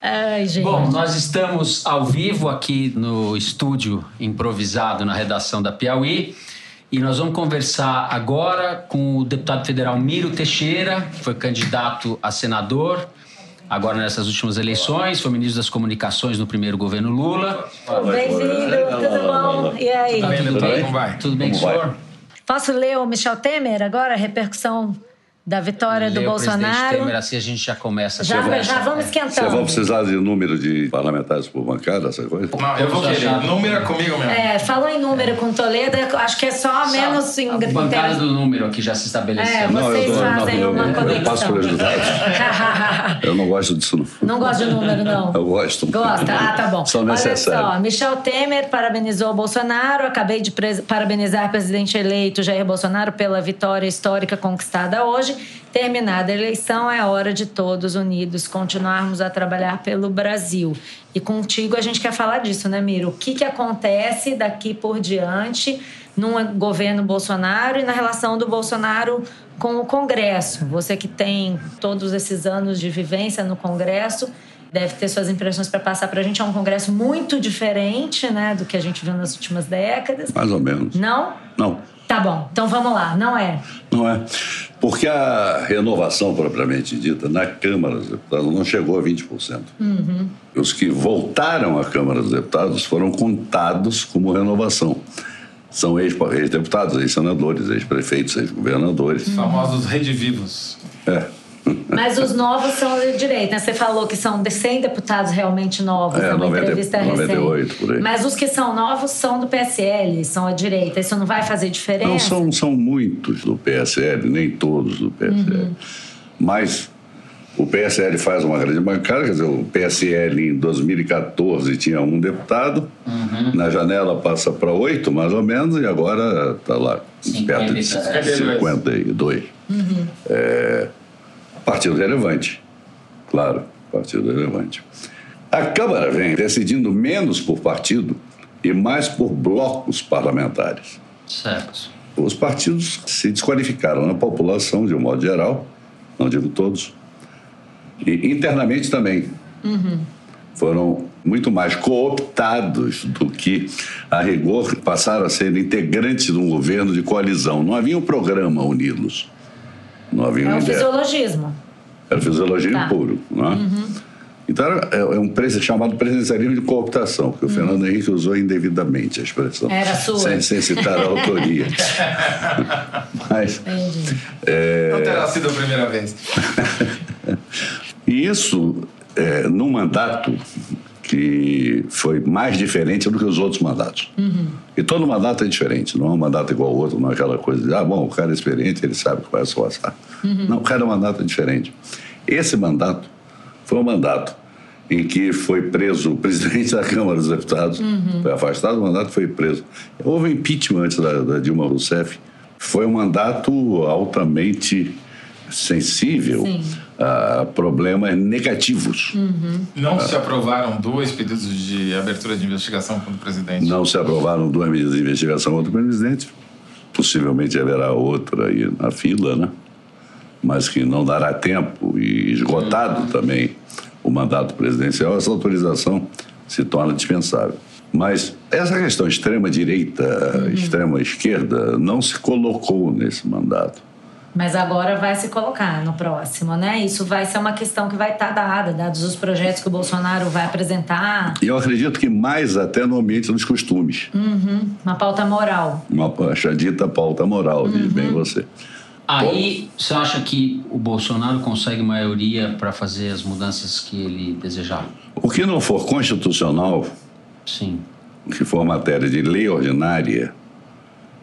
Ai, gente. Bom, nós estamos ao vivo aqui no estúdio improvisado na redação da Piauí. E nós vamos conversar agora com o deputado federal Miro Teixeira, que foi candidato a senador agora nessas últimas eleições, foi ministro das Comunicações no primeiro governo Lula. Bem-vindo, tudo bom? E aí? Tudo bem, Tudo bem? bem? Vai. Tudo bem com o Como vai? senhor? Posso ler o Michel Temer agora? A repercussão da vitória do Lê Bolsonaro. Temer, assim a gente já começa. Já, a já vamos Vocês esquentando. vão precisar de número de parlamentares por bancada, essa coisa? Não, eu vou querer. Número é comigo mesmo. É, falou em número com Toledo, acho que é só menos em A bancada do número aqui já se estabeleceu. É, Não, vocês eu, fazem não, uma eu, eu conexão. passo pelos. Eu não gosto disso, não. Não gosta de número, não. Eu gosto. Gosta? Ah, tá bom. São Olha necessários. só, Michel Temer parabenizou o Bolsonaro. Acabei de parabenizar o presidente eleito Jair Bolsonaro pela vitória histórica conquistada hoje. Terminada a eleição, é hora de todos unidos continuarmos a trabalhar pelo Brasil. E contigo a gente quer falar disso, né, Miro? O que, que acontece daqui por diante no governo Bolsonaro e na relação do Bolsonaro com o Congresso? Você que tem todos esses anos de vivência no Congresso, deve ter suas impressões para passar para a gente. É um Congresso muito diferente né, do que a gente viu nas últimas décadas. Mais ou menos. Não? Não, Tá bom, então vamos lá. Não é? não é. Porque a renovação propriamente dita na Câmara dos Deputados não chegou a 20%. Os que voltaram à Câmara dos Deputados foram contados como renovação. São ex- ex-deputados, ex-senadores, ex-prefeitos, ex-governadores. Os famosos redivivos. É. Mas os novos são de direita. né? Você falou que são de 100 deputados realmente novos. É, É, uma 90, entrevista 98 recente. por aí. Mas os que são novos são do PSL, são a direita. Isso não vai fazer diferença? Não são, são muitos do PSL, nem todos do PSL. Mas o PSL faz uma grande bancada, quer dizer, o PSL em 2014 tinha um deputado, na janela passa para oito, mais ou menos, e agora está lá, perto de 52. 52. É, partido relevante, claro, partido relevante. A Câmara vem decidindo menos por partido e mais por blocos parlamentares Certo. os partidos se desqualificaram na população, de um modo geral, não digo todos, e internamente também. Foram muito mais cooptados do que, a rigor, passaram a ser integrantes de um governo de coalizão. Não havia um programa uni-los. Não havia É uma o ideia. fisiologismo. Era fisiologia Tá. puro. Não é? Então era, é é um presen- chamado presidencialismo de cooptação, que o Fernando Henrique usou indevidamente a expressão. Era sua. Sem, sem citar a autoria. Mas Entendi. Não terá sido a primeira vez. E isso, é, num mandato que foi mais diferente do que os outros mandatos. E todo mandato é diferente, não é um mandato igual ao outro, não é aquela coisa de, ah, bom, o cara é experiente, ele sabe que vai se passar. Não, cada mandato é diferente. Esse mandato foi um mandato em que foi preso o presidente da Câmara dos Deputados, foi afastado do mandato foi preso. Houve impeachment antes da, da Dilma Rousseff. Foi um mandato altamente sensível Sim. A problemas negativos. Não se aprovaram dois pedidos de abertura de investigação contra o presidente. Não se aprovaram duas medidas de investigação contra o presidente. Possivelmente haverá outra aí na fila, né? Mas que não dará tempo e esgotado também o mandato presidencial, essa autorização se torna dispensável. Mas essa questão extrema-direita, extrema-esquerda, não se colocou nesse mandato. Mas agora vai se colocar no próximo, né? Isso vai ser uma questão que vai estar dada, dados os projetos que o Bolsonaro vai apresentar. E eu acredito que mais até no ambiente dos costumes. Uma pauta moral. Uma a dita pauta moral, diz bem você. Aí, você acha que o Bolsonaro consegue maioria para fazer as mudanças que ele desejar? O que não for constitucional, Sim. o que for matéria de lei ordinária,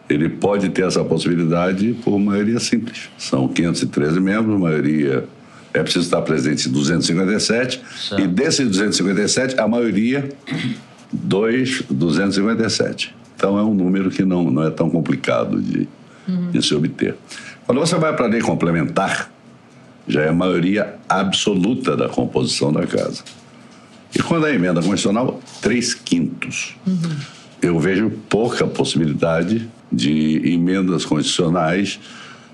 ele pode ter essa possibilidade por maioria simples. São 513 membros, maioria. É preciso estar presente em 257, Certo. e desses 257, a maioria, dois, 257. Então é um número que não, não é tão complicado de, de se obter. Quando você vai para a lei complementar, já é a maioria absoluta da composição da casa. E quando a emenda constitucional, três quintos. Eu vejo pouca possibilidade de emendas constitucionais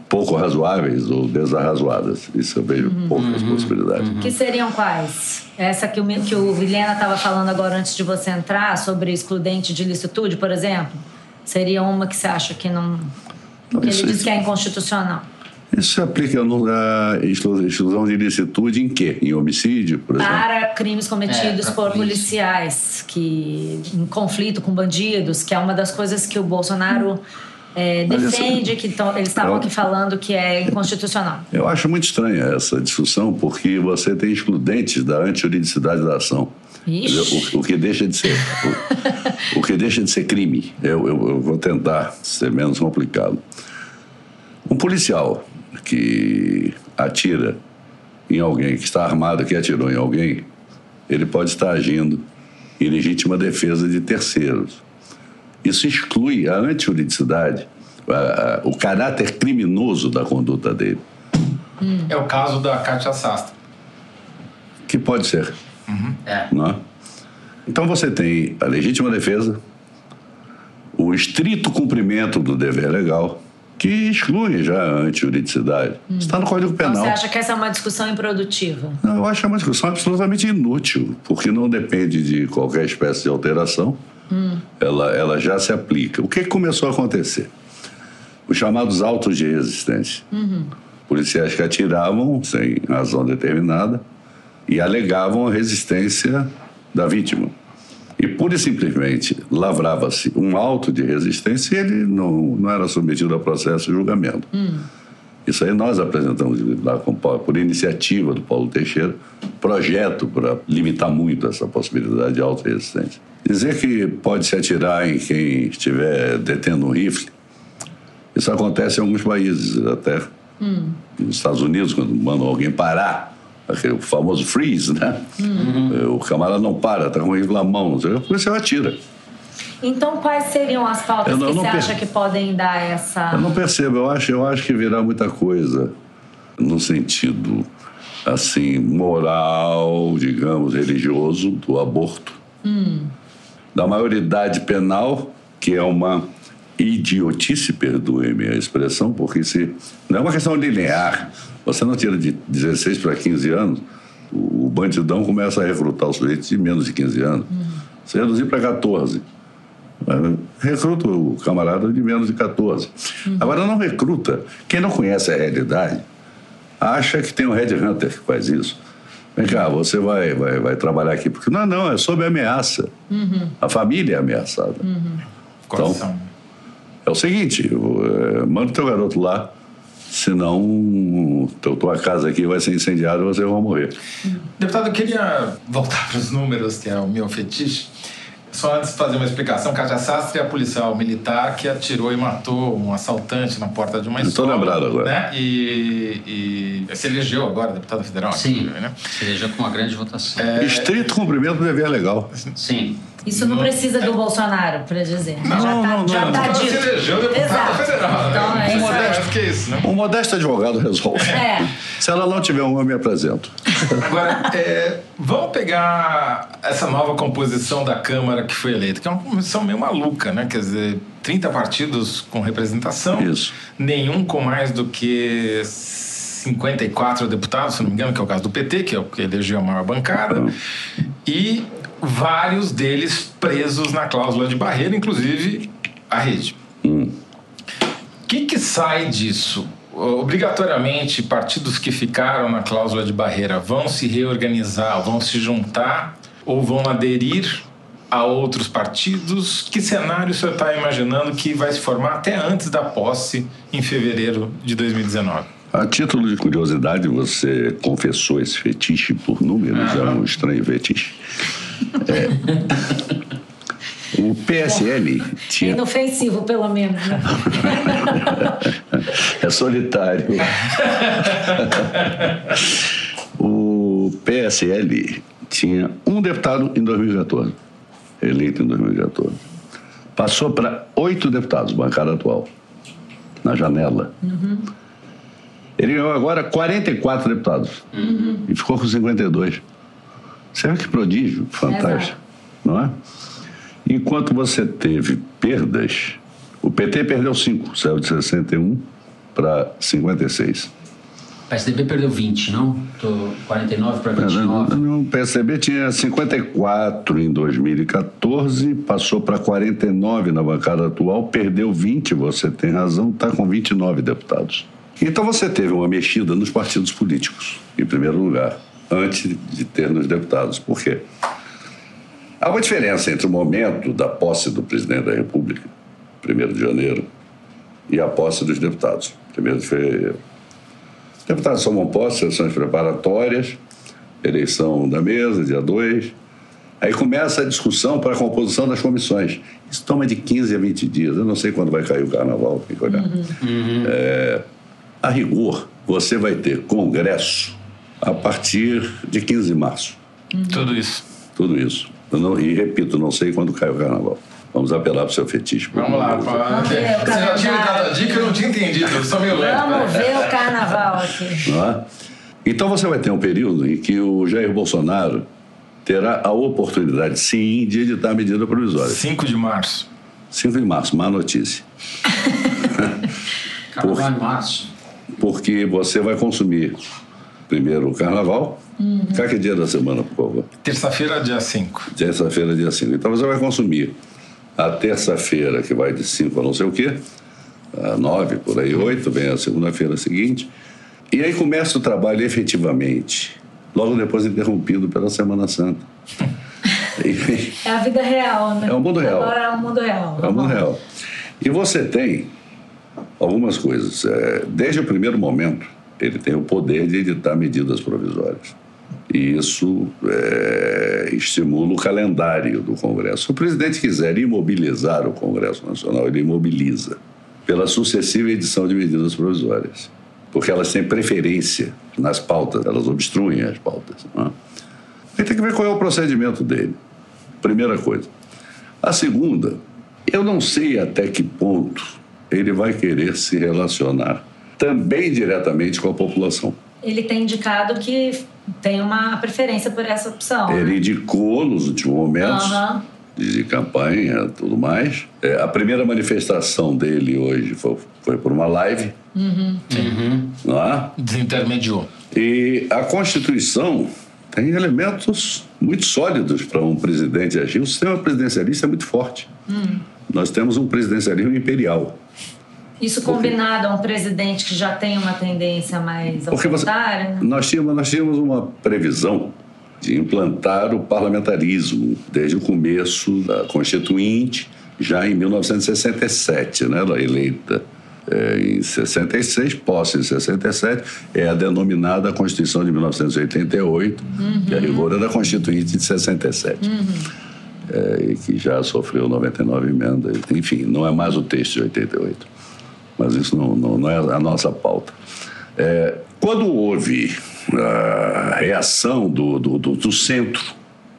pouco razoáveis ou desarrazoadas. Isso eu vejo Uhum. poucas possibilidades. Que seriam quais? Essa que o, que o Vilhena estava falando agora antes de você entrar, sobre excludente de licitude, por exemplo? Seria uma que você acha que não. Não, que ele diz que é inconstitucional. Isso se aplica exclu- exclusão de ilicitude em quê? Em homicídio, por exemplo? Para crimes cometidos É, por policiais, que em conflito com bandidos, que é uma das coisas que o Bolsonaro é, Mas isso- defende, que tão- eles estavam aqui falando que é inconstitucional. Eu acho muito estranha essa discussão, porque você tem excludentes da antijuridicidade da ação. O, o que deixa de ser o, o que deixa de ser crime. Eu, eu- eu vou tentar ser menos complicado. Um policial que atira em alguém, que está armado, que atirou em alguém, ele pode estar agindo em legítima defesa de terceiros. Isso exclui a antijuridicidade, a- a- o caráter criminoso da conduta dele. É o caso da Kátia Sastre. Que pode ser. É. Não é? Então você tem a legítima defesa, o estrito cumprimento do dever legal, que exclui já a antijuridicidade. Está no Código Então Penal. você acha que essa é uma discussão improdutiva? Não, eu acho que é uma discussão absolutamente inútil, porque não depende de qualquer espécie de alteração. Ela, ela já se aplica. O que que começou a acontecer? Os chamados autos de resistência. Policiais que atiravam sem razão determinada e alegavam a resistência da vítima. E pura e simplesmente lavrava-se um auto de resistência e ele não, não era submetido a processo de julgamento. Isso aí nós apresentamos lá com, Paulo- por iniciativa do Paulo Teixeira, projeto para limitar muito essa possibilidade de auto-resistência. Dizer que pode se atirar em quem estiver detendo um rifle, isso acontece em alguns países até. Nos Estados Unidos, quando mandam alguém parar, aquele famoso freeze, né? O camarada não para, está com o rifle na mão, não sei, o policial atira. Então, quais seriam as pautas Eu não- que você per- acha que podem dar essa. Eu não percebo, eu acho, eu acho que virá muita coisa no sentido assim moral, digamos, religioso do aborto. Da maioridade penal, que é uma idiotice, perdoe-me a expressão, porque se não é uma questão linear. Você não tira de 16 para 15 anos, o, bandidão começa a recrutar os sujeitos de menos de 15 anos. Se reduzir para 14, recruta o camarada de menos de 14. Agora, não recruta. Quem não conhece a realidade acha que tem um Red Hunter que faz isso. Vem cá, você vai, vai, vai trabalhar aqui. Porque não, não, é sob ameaça. A família é ameaçada. Coração. É o seguinte, é, manda o teu garoto lá, senão teu, tua casa aqui vai ser incendiada e você vai morrer. Deputado, eu queria voltar para os números, que é o meu fetiche. Só antes de fazer uma explicação, Cátia Sastre é a policial militar que atirou e matou um assaltante na porta de uma escola. lembrado agora. Né? E, e se elegeu agora deputado federal. Sim, Né? seja com uma grande votação. Estrito cumprimento do dever legal. Sim. Isso não precisa do Bolsonaro para dizer. já Não, tá, não, já não. tá se dito. elegeu deputada Exato. federal. Então, né? é isso aí. Modesto que isso, né? Um modesto advogado resolve. É. Se ela não tiver um, eu me apresento. Agora, é, vamos pegar essa nova composição da Câmara que foi eleita, que é uma composição meio maluca, né? Quer dizer, 30 partidos com representação, Isso. nenhum com mais do que 54 deputados, se não me engano, que é o caso do PT, que é o que elegeu a maior bancada, e vários deles presos na cláusula de barreira, inclusive a rede. O que, que sai disso? Obrigatoriamente, partidos que ficaram na cláusula de barreira vão se reorganizar, vão se juntar ou vão aderir a outros partidos? Que cenário o senhor está imaginando que vai se formar até antes da posse em fevereiro de 2019? A título de curiosidade, você confessou esse fetiche por números, é um estranho fetiche. É. O PSL tinha. Inofensivo, pelo menos. Né? É solitário. o PSL tinha um deputado em 2014, eleito em 2014. Passou para oito deputados, bancada atual, na janela. Ele ganhou agora 44 deputados e ficou com 52. Você vê que prodígio, fantástico, não é? Enquanto você teve perdas, o PT perdeu 5, saiu de 61 para 56. O PSDB perdeu 20, não? Tô 49 para 29. O PSDB tinha 54 em 2014, passou para 49 na bancada atual, perdeu 20, você tem razão, está com 29 deputados. Então você teve uma mexida nos partidos políticos, em primeiro lugar, antes de ter nos deputados. Por quê? Há uma diferença entre o momento da posse do presidente da República, 1 de janeiro, e a posse dos deputados, 1 de fevereiro. Deputados tomam posse, sessões preparatórias, eleição da mesa, dia 2. Aí começa a discussão para a composição das comissões. Isso toma de 15 a 20 dias. Eu não sei quando vai cair o carnaval, tem que olhar. Uhum. É, a rigor, você vai ter congresso a partir de 15 de março. Uhum. Tudo isso. Tudo isso. Não, e repito, não sei quando cai o carnaval. Vamos apelar para o seu fetiche. Vamos lá, pá. Você já tinha dado a dica, eu não tinha entendido, eu sou meio lento. Vamos ver o carnaval aqui. Não é? Então você vai ter um período em que o Jair Bolsonaro terá a oportunidade, sim, de editar a medida provisória. 5 de março. 5 de março, má notícia. Carnaval em março. Porque você vai consumir primeiro o carnaval. Uhum. Qual é dia da semana, por favor? Terça-feira, dia 5. Terça-feira, dia 5. Então você vai consumir a terça-feira, que vai de 5 a não sei o quê, a 9, por aí, 8, vem a segunda-feira seguinte. E aí começa o trabalho efetivamente, logo depois interrompido pela Semana Santa. é a vida real, né? É o mundo real. Agora é o mundo real. É o mundo real. E você tem algumas coisas. É, desde o primeiro momento, ele tem o poder de editar medidas provisórias e isso é, estimula o calendário do Congresso. Se o presidente quiser imobilizar o Congresso Nacional, ele imobiliza pela sucessiva edição de medidas provisórias, porque elas têm preferência nas pautas, elas obstruem as pautas. Não é? Tem que ver qual é o procedimento dele. Primeira coisa. A segunda, eu não sei até que ponto ele vai querer se relacionar também diretamente com a população. Ele tem indicado que tem uma preferência por essa opção. Ele né? indicou nos últimos momentos. Uhum. De campanha tudo mais. É, a primeira manifestação dele hoje foi, foi por uma live. Uhum. Uhum. Não é? Desintermediou. E a Constituição tem elementos muito sólidos para um presidente agir. O sistema presidencialista é muito forte. Uhum. Nós temos um presidencialismo imperial. Isso combinado a um presidente que já tem uma tendência mais autoritária? Você, nós, tínhamos, nós tínhamos uma previsão de implantar o parlamentarismo desde o começo da Constituinte, já em 1967, né, ela eleita é, em 66, posse em 67, é a denominada Constituição de 1988, uhum. que a rigor é da Constituinte de 67. Uhum. É, que já sofreu 99 emendas, enfim, não é mais o texto de 88 mas isso não, não, não é a nossa pauta. É, quando houve a reação do, do, do, do centro,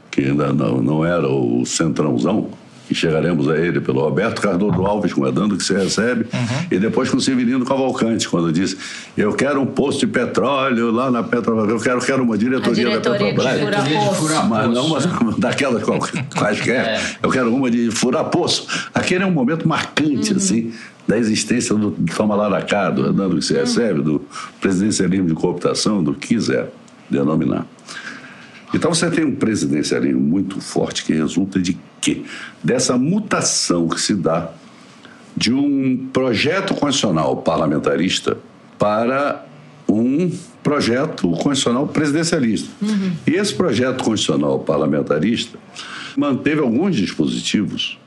que ainda não, não era o centrãozão, que chegaremos a ele pelo Roberto Cardoso Alves, comandando que se recebe, uhum. e depois com o Severino Cavalcante, quando disse: Eu quero um posto de petróleo lá na Petrobras, eu quero, quero uma diretoria, diretoria da Petrobras. De furar mas não uma daquela quaisquer. É. Eu quero uma de furar poço. Aquele é um momento marcante, uhum. assim, da existência do Toma lá cá, do Hernando que se recebe, do presidencialismo de cooptação, do que quiser denominar. Então você tem um presidencialismo muito forte que resulta de quê? Dessa mutação que se dá de um projeto constitucional parlamentarista para um projeto constitucional presidencialista. Uhum. E esse projeto constitucional parlamentarista manteve alguns dispositivos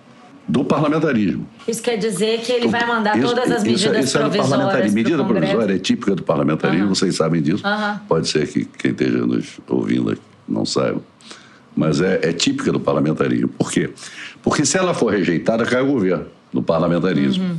do parlamentarismo. Isso quer dizer que ele vai mandar isso, todas as medidas isso, isso provisórias. É medida provisória é típica do parlamentarismo, uhum. vocês sabem disso. Uhum. Pode ser que quem esteja nos ouvindo aqui não saiba. Mas é, é, típica do parlamentarismo. Por quê? Porque se ela for rejeitada, cai o governo do parlamentarismo. Uhum.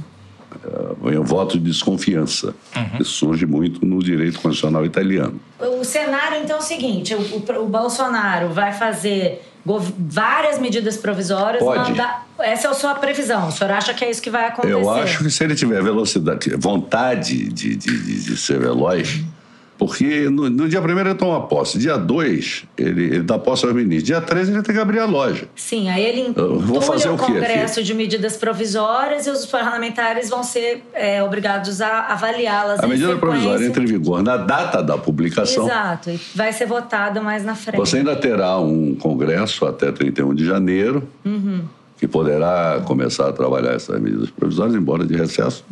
É, um voto de desconfiança. Uhum. Isso surge muito no direito constitucional italiano. O cenário, então, é o seguinte: o, o, o Bolsonaro vai fazer várias medidas provisórias. Pode. Mandar... Essa é a sua previsão. O senhor acha que é isso que vai acontecer? Eu acho que se ele tiver velocidade, vontade de, de, de, de ser veloz, Porque no, no dia 1 ele toma posse. Dia 2, ele, ele dá posse aos ministros. Dia 3, ele tem que abrir a loja. Sim, aí ele vou fazer o o Congresso aqui? de medidas provisórias e os parlamentares vão ser é, obrigados a avaliá-las. A medida provisória entra em vigor na data da publicação. Exato, e vai ser votado mais na frente. Você ainda terá um congresso até 31 de janeiro, que poderá começar a trabalhar essas medidas provisórias, embora de recesso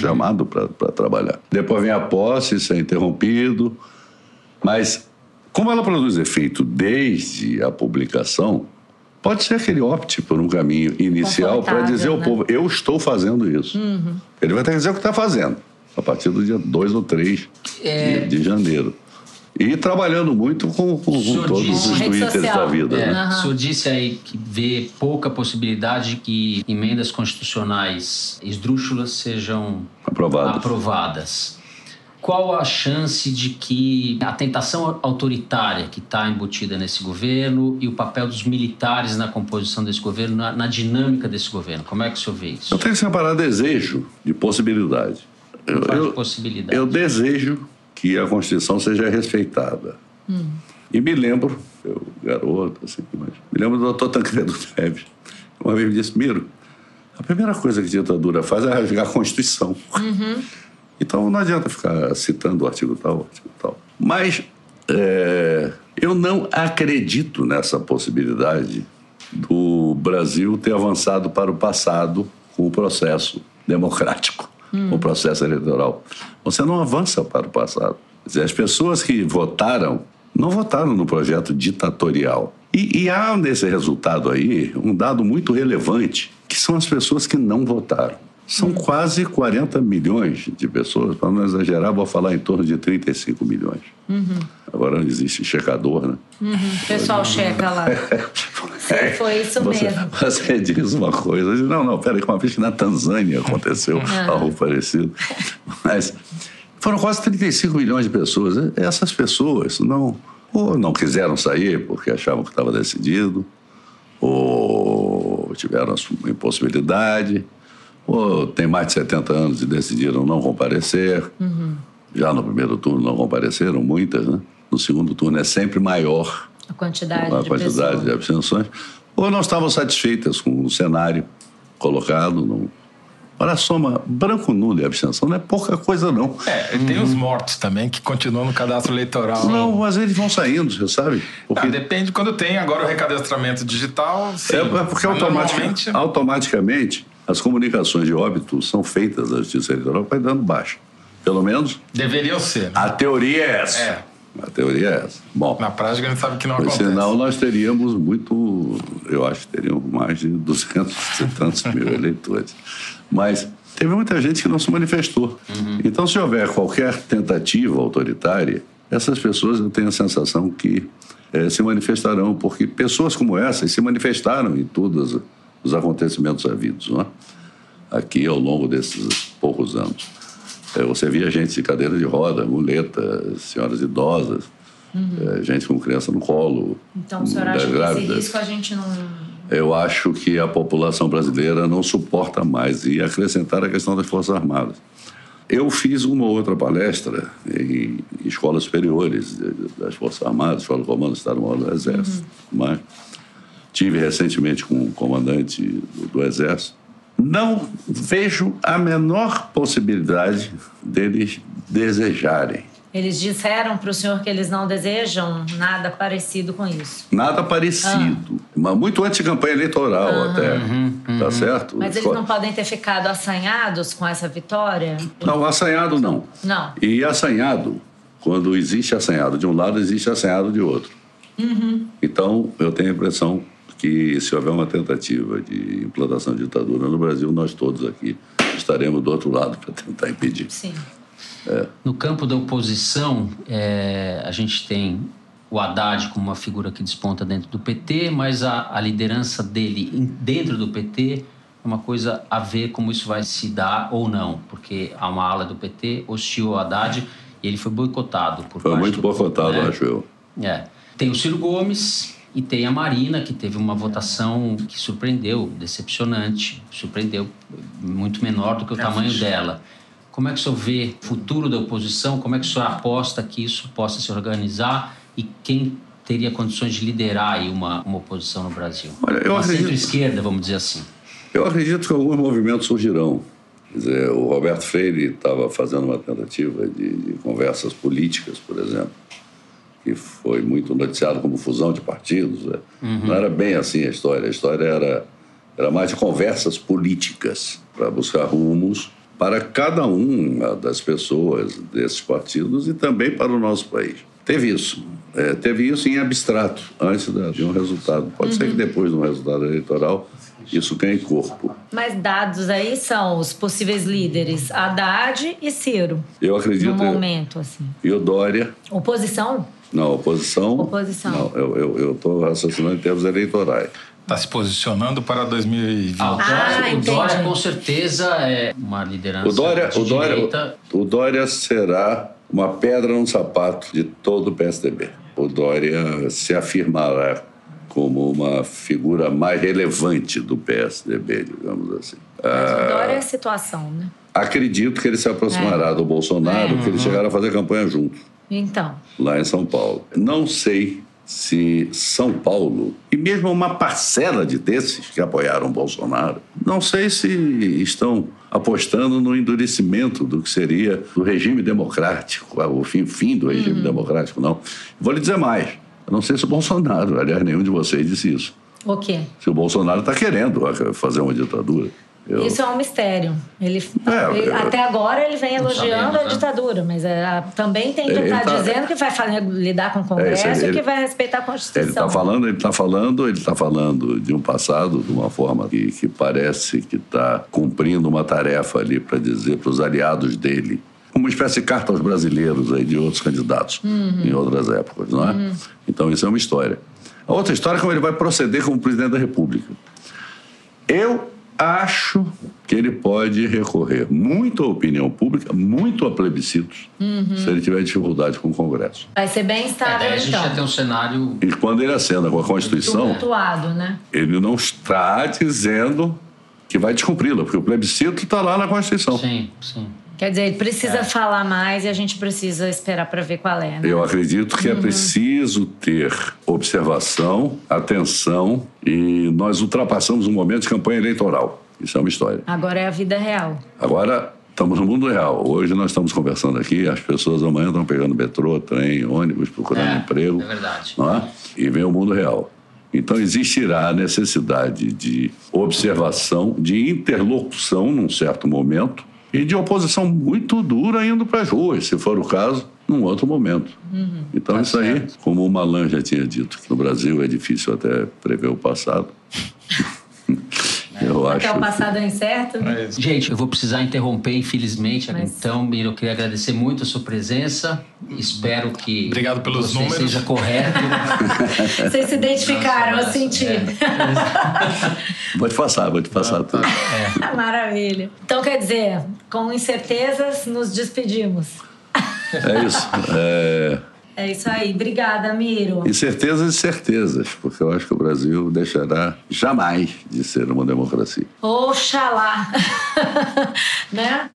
chamado para trabalhar. Depois vem a posse, isso é interrompido, mas como ela produz efeito desde a publicação, pode ser que ele opte por um caminho inicial para dizer ao né? povo, eu estou fazendo isso. Ele vai ter que dizer o que está fazendo, a partir do dia 2 ou 3 É. de, de janeiro. E trabalhando muito com, com- todos disse- os twitters social. da vida. É, né? O senhor disse aí que vê pouca possibilidade que emendas constitucionais esdrúxulas sejam Aprovado. aprovadas. Qual a chance de que a tentação autoritária que está embutida nesse governo e o papel dos militares na composição desse governo, na, na dinâmica desse governo? Como é que o senhor vê isso? Eu tenho que separar desejo de possibilidade. Eu, Fala de eu- possibilidade. eu desejo que a Constituição seja respeitada. E me lembro, eu garoto, assim, mas me lembro do doutor Tancredo Neves. Uma vez me disse, Miro, a primeira coisa que a ditadura faz é rasgar a Constituição. Então não adianta ficar citando o artigo tal, o artigo tal. Mas é, eu não acredito nessa possibilidade do Brasil ter avançado para o passado com o processo democrático, com o processo eleitoral. Você não avança para o passado. Dizer, as pessoas que votaram não votaram no projeto ditatorial. E, e há nesse resultado aí um dado muito relevante, que são as pessoas que não votaram. São quase 40 milhões de pessoas, para não exagerar, vou falar em torno de 35 milhões. Agora não existe checador, né? O pessoal checa lá. Sim, foi isso você, mesmo. Você diz uma coisa, não, não, peraí, uma vez que na Tanzânia aconteceu Ah. algo parecido. Mas foram quase 35 milhões de pessoas. Essas pessoas não, ou não quiseram sair porque achavam que estava decidido, ou tiveram a sua impossibilidade, ou tem mais de 70 anos e decidiram não comparecer. Já no primeiro turno não compareceram, muitas, né? No segundo turno é sempre maior A quantidade a de quantidade de abstenções, ou não estavam satisfeitas com o cenário colocado. No... Olha a soma, branco nulo e abstenção não é pouca coisa, não. É, tem os mortos também que continuam no cadastro eleitoral. Não, mas eles vão saindo, você sabe? Porque Ah, depende quando tem agora o recadastramento digital. Sim. é, é porque Mas automatica- normalmente- automaticamente as comunicações de óbito são feitas da Justiça Eleitoral vai dando baixa. Pelo menos deveriam ser. né? a teoria é essa. É. A teoria é essa. Bom, Na prática a gente sabe que não acontece. senão nós teríamos muito, eu acho que teríamos mais de 200 e tantos mil eleitores. Mas teve muita gente que não se manifestou. Então, se houver qualquer tentativa autoritária, essas pessoas eu tenho a sensação que eh, se manifestarão, porque pessoas como essas se manifestaram em todos os acontecimentos havidos, não é? Aqui ao longo desses poucos anos. Eh, Você via gente de cadeira de roda, muleta, senhoras idosas, eh, gente com criança no colo. Então, o senhor acha que esse grávidas. risco a gente não. Eu acho que a população brasileira não suporta mais. E acrescentar a questão das Forças Armadas. Eu fiz uma ou outra palestra em escolas superiores das Forças Armadas, Escola do Comando do Estado-Maior do Exército. Mas tive recentemente com um comandante do, do Exército. Não vejo a menor possibilidade deles desejarem Eles disseram para o senhor que eles não desejam nada parecido com isso. Nada parecido. Mas muito antes de campanha eleitoral até. Tá certo? Mas eles não podem ter ficado assanhados com essa vitória? Não, assanhado não. Não. E assanhado, quando existe assanhado de um lado, existe assanhado de outro. Então, eu tenho a impressão que se houver uma tentativa de implantação de ditadura no Brasil, nós todos aqui estaremos do outro lado para tentar impedir. Sim. No campo da oposição, é, a gente tem o Haddad como uma figura que desponta dentro do PT, mas a, a liderança dele dentro do PT é uma coisa a ver como isso vai se dar ou não, porque há uma ala do PT hostil ao Haddad e ele foi boicotado por Foi parte muito do- boicotado, né? acho eu. É. Tem o Ciro Gomes e tem a Marina, que teve uma votação que surpreendeu, decepcionante, surpreendeu, muito menor do que o tamanho dela. Como é que o senhor vê o futuro da oposição? Como é que o senhor aposta que isso possa se organizar? E quem teria condições de liderar aí uma, uma oposição no Brasil? Olha, eu uma acredito- centro-esquerda, vamos dizer assim. Eu acredito que alguns movimentos surgirão. Quer dizer, o Roberto Freire estava fazendo uma tentativa de, de conversas políticas, por exemplo, que foi muito noticiado como fusão de partidos. né? Não era bem assim a história. A história era, era mais de conversas políticas para buscar rumos para cada uma das pessoas desses partidos e também para o nosso país. Teve isso. É, teve isso em abstrato, antes de um resultado. Pode ser que depois de um resultado eleitoral isso ganhe corpo. Mas dados aí são os possíveis líderes, Haddad e Ciro, Eu acredito. no momento, assim. E o Dória. Oposição? Não, oposição. Oposição. Não, eu estou raciocinando em termos eleitorais. Está se posicionando para 2020. Ah, o Dória, Ah, o. Dória com certeza é uma liderança O Dória, de o, Dória, direita. o Dória será uma pedra no sapato de todo o PSDB. O Dória se afirmará como uma figura mais relevante do PSDB, digamos assim. Mas Ah. o Dória é a situação, né? Acredito que ele se aproximará do Bolsonaro, que eles chegaram a fazer campanha juntos. Então, lá em São Paulo. Não sei se São Paulo, e mesmo uma parcela de desses que apoiaram Bolsonaro, não sei se estão apostando no endurecimento do que seria o regime democrático, o fim, fim do regime democrático, não. Vou lhe dizer mais. Eu não sei se o Bolsonaro, aliás, nenhum de vocês disse isso. o quê? Se o Bolsonaro está querendo fazer uma ditadura. Eu- Isso é um mistério. Ele, É, ele- eu- até agora ele vem elogiando sabemos, a né? ditadura, mas é, também tem que Ele estar tá- dizendo que vai fa- lidar com o Congresso É, isso, e ele- que vai respeitar a Ele Constituição. está falando, ele está falando, ele está falando de um passado de uma forma que, que parece que está cumprindo uma tarefa ali para dizer para os aliados dele, uma espécie de carta aos brasileiros aí de outros candidatos em outras épocas, não é? Então isso é uma história. A outra história é como ele vai proceder como presidente da República. Eu acho que ele pode recorrer muito à opinião pública, muito a plebiscitos, se ele tiver dificuldade com o Congresso. Vai ser bem É, estável, daí a gente já tem então. um cenário. E quando ele acena com a Constituição, Tumultuado, né? ele não está dizendo que vai descumpri-la, porque o plebiscito está lá na Constituição. Sim, sim. Quer dizer, ele É. precisa falar mais e a gente precisa esperar para ver qual é, né? Eu acredito que é preciso ter observação, atenção, e nós ultrapassamos um momento de campanha eleitoral. Isso é uma história. Agora é a vida real. Agora, estamos no mundo real. Hoje nós estamos conversando aqui, as pessoas amanhã estão pegando metrô, trem, ônibus, procurando É, emprego. é verdade. Não é? E vem o mundo real. Então existirá a necessidade de observação, de interlocução num certo momento e de oposição muito dura indo para as ruas, se for o caso, num outro momento. Então Tá isso aí, certo. como o Malan já tinha dito, que no Brasil é difícil até prever o passado. Eu Até acho. o passado é incerto. É. Gente, eu vou precisar interromper, infelizmente. Mas- Então, Miro, eu queria agradecer muito a sua presença. Espero que Obrigado pelos você números. seja correto. Vocês se identificaram, eu senti. É. Vou te passar, vou te passar tudo. Maravilha. Então, quer dizer, com incertezas, nos despedimos. É isso. É... É isso aí. Obrigada, Miro. Incertezas e certezas, porque eu acho que o Brasil deixará jamais de ser uma democracia. Oxalá. né?